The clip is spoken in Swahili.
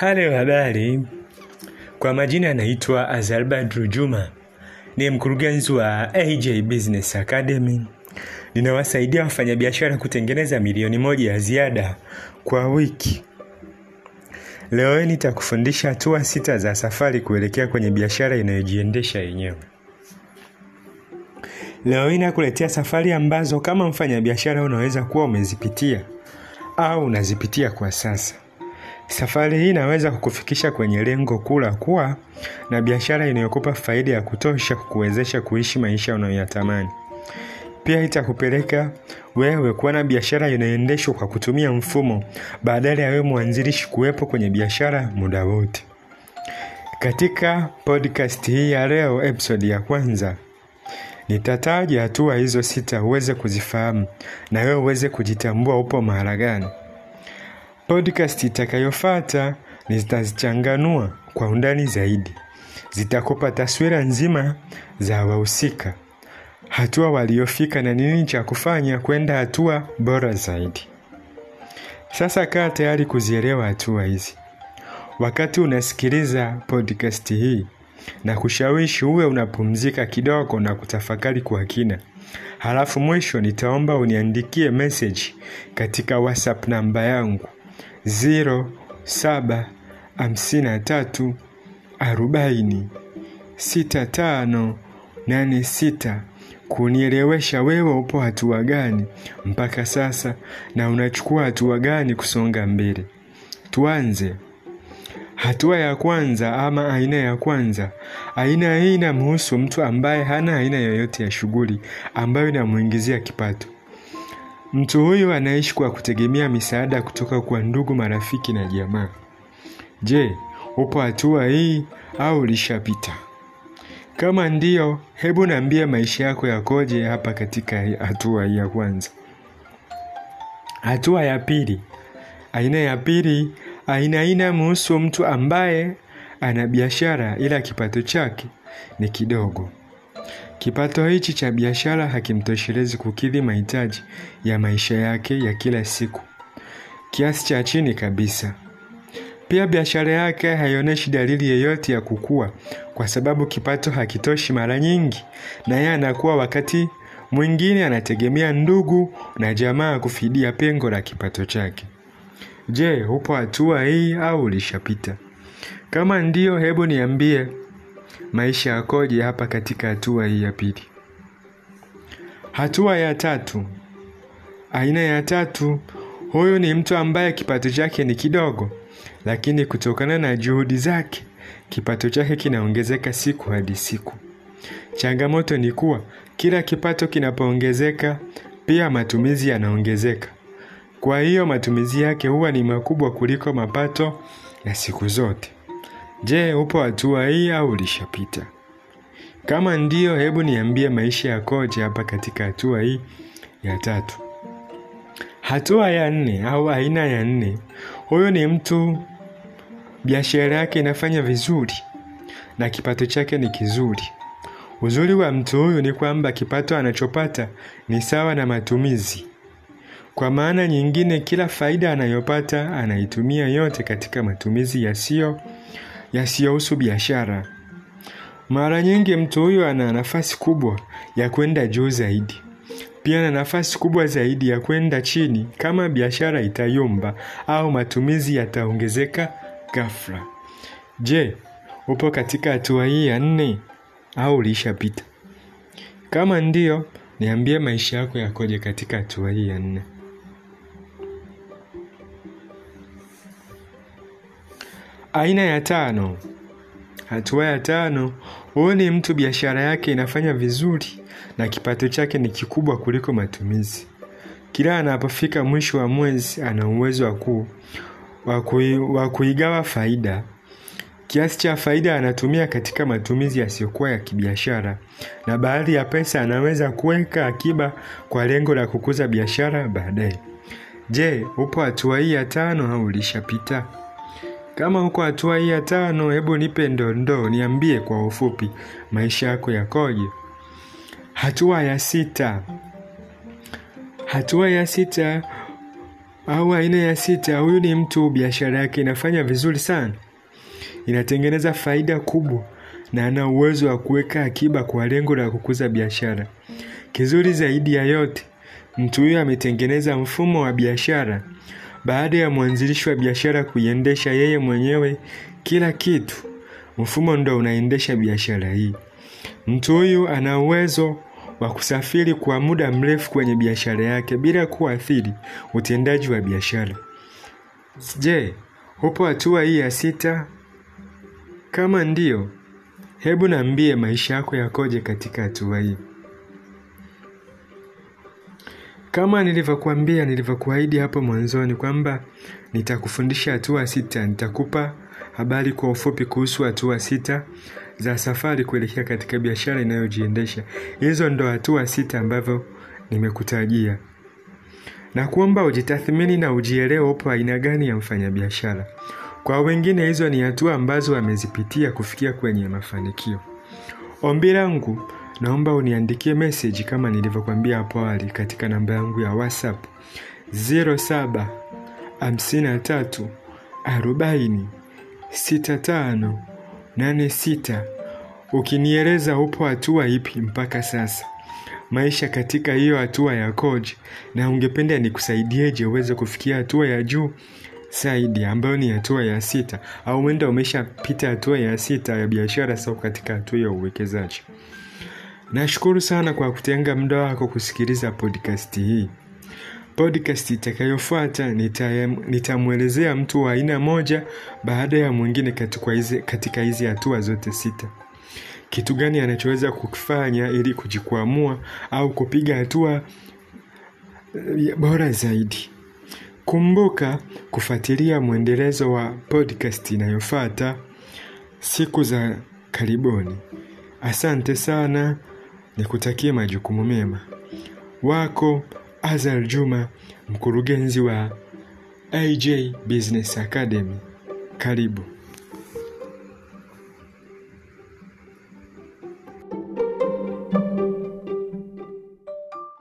Halo, habari. Kwa majina anaitwa Azalbadru Juma, ni mkurugenzi wa AJ Business Academy. Ninawasaidia wafanyabiashara kutengeneza milioni moja ya ziada kwa wiki. Leo hii nitakufundisha hatua sita za safari kuelekea kwenye biashara inayojiendesha yenyewe. Leo hii nakuletea safari ambazo kama mfanyabiashara unaweza kuwa umezipitia au unazipitia kwa sasa. Safari hii inaweza kukufikisha kwenye lengo kuu la kuwa na biashara inayokupa faida ya kutosha kukuwezesha kuishi maisha unayoyatamani. Pia itakupeleka wewe kuwa na biashara inayoendeshwa kwa kutumia mfumo badala ya wewe mwanzilishi kuwepo kwenye biashara muda wote. Katika podcast hii ya leo, episode ya kwanza, nitataja hatua hizo sita uweze kuzifahamu na wewe uweze kujitambua upo mahala gani. Podcast itakayofuata nitazichanganua kwa undani zaidi. Zitakupa taswira nzima za wahusika, hatua waliofika na nini cha kufanya kwenda hatua bora zaidi. Sasa kaa tayari kuzielewa hatua hizi. Wakati unasikiliza podcast hii na kushawishi uwe unapumzika kidogo na kutafakari kwa kina. Halafu mwisho nitaomba uniandikie message katika WhatsApp namba yangu 0753 40 65 86 kunielewesha wewe upo hatua gani mpaka sasa na unachukua hatua gani kusonga mbele. Tuanze. Hatua ya kwanza ama aina ya kwanza. Aina hii inamhusu mtu ambaye hana aina yoyote ya shughuli ambayo inamuingizia kipato. Mtu huyu anaishi kwa kutegemea misaada kutoka kwa ndugu, marafiki na jamaa. Je, upo hatua hii au ulishapita? Kama ndiyo, hebu niambie maisha yako yakoje hapa katika hatua hii ya kwanza. Hatua ya pili. Aina ya pili, aina aina muhusu mtu ambaye ana biashara ila kipato chake ni kidogo. Kipato hichi cha biashara hakimtoshelezi kukidhi mahitaji ya maisha yake ya kila siku, kiasi cha chini kabisa. Pia biashara yake haionyeshi dalili yeyote ya kukua kwa sababu kipato hakitoshi mara nyingi, na yeye anakuwa wakati mwingine anategemea ndugu na jamaa kufidia pengo la kipato chake. Je, upo hatua hii au ulishapita? Kama ndiyo, hebu niambie maisha yakoje hapa katika hatua hii ya pili. Hatua ya tatu. Aina ya tatu, huyu ni mtu ambaye kipato chake ni kidogo, lakini kutokana na juhudi zake kipato chake kinaongezeka siku hadi siku. Changamoto ni kuwa kila kipato kinapoongezeka, pia matumizi yanaongezeka. Kwa hiyo matumizi yake huwa ni makubwa kuliko mapato ya siku zote. Je, upo hatua hii au ulishapita? Kama ndiyo, hebu niambie maisha yakoje hapa katika hatua hii ya tatu. Hatua ya nne au aina ya nne, huyu ni mtu biashara yake inafanya vizuri na kipato chake ni kizuri. Uzuri wa mtu huyu ni kwamba kipato anachopata ni sawa na matumizi. Kwa maana nyingine, kila faida anayopata anaitumia yote katika matumizi yasiyo yasiyohusu biashara. Mara nyingi mtu huyu ana nafasi kubwa ya kwenda juu zaidi, pia na nafasi kubwa zaidi ya kwenda chini kama biashara itayumba au matumizi yataongezeka ghafla. Je, upo katika hatua hii ya nne au ulishapita? Kama ndiyo, niambie maisha yako yakoje katika hatua hii ya nne. Aina ya tano. Hatua ya tano, ni mtu biashara yake inafanya vizuri na kipato chake ni kikubwa kuliko matumizi. Kila anapofika mwisho wa mwezi ana uwezo wa ku wa kuigawa faida. Kiasi cha faida anatumia katika matumizi yasiyokuwa ya kibiashara, na baadhi ya pesa anaweza kuweka akiba kwa lengo la kukuza biashara baadaye. Je, upo hatua hii ya tano au ulishapita? Kama uko hatua hii ya tano, hebu nipe ndondoo, niambie kwa ufupi maisha yako yakoje. Hatua ya sita. Hatua ya sita, Au aina ya sita, huyu ni mtu biashara yake inafanya vizuri sana, inatengeneza faida kubwa na ana uwezo wa kuweka akiba kwa lengo la kukuza biashara. Kizuri zaidi ya yote, mtu huyu ametengeneza mfumo wa biashara baada ya mwanzilishi wa biashara kuiendesha yeye mwenyewe kila kitu. Mfumo ndo unaendesha biashara hii. Mtu huyu ana uwezo wa kusafiri kwa muda mrefu kwenye biashara yake bila kuathiri utendaji wa biashara. Je, upo hatua hii ya sita? Kama ndiyo, hebu niambie maisha yako yakoje katika hatua hii. Kama nilivyokuambia, nilivyokuahidi hapo mwanzoni kwamba nitakufundisha hatua sita, nitakupa habari kwa ufupi kuhusu hatua sita za safari kuelekea katika biashara inayojiendesha. Hizo ndo hatua sita ambavyo nimekutajia, na kuomba ujitathmini na ujielewe upo aina gani ya mfanyabiashara. Kwa wengine hizo ni hatua ambazo wamezipitia kufikia kwenye mafanikio. Ombi langu, naomba uniandikie message kama nilivyokuambia hapo awali katika namba yangu ya WhatsApp. 07 53 40 65 86 ukinieleza upo hatua ipi mpaka sasa, maisha katika hiyo hatua ya koji na ungependa nikusaidieje uweze kufikia hatua ya juu? Zaidi ambayo ni hatua ya sita, au mwenda umeshapita hatua ya sita ya biashara, sau katika hatua ya uwekezaji. Nashukuru sana kwa kutenga muda wako kusikiliza podcast hii. Podcast itakayofuata nitamwelezea mtu wa aina moja baada ya mwingine katika hizi hatua zote sita, kitu gani anachoweza kukifanya ili kujikwamua au kupiga hatua bora zaidi. Kumbuka kufuatilia mwendelezo wa podcast inayofuata siku za karibuni. Asante sana, nikutakie majukumu mema. Wako Azar Juma, mkurugenzi wa AJ Business Academy. Karibu.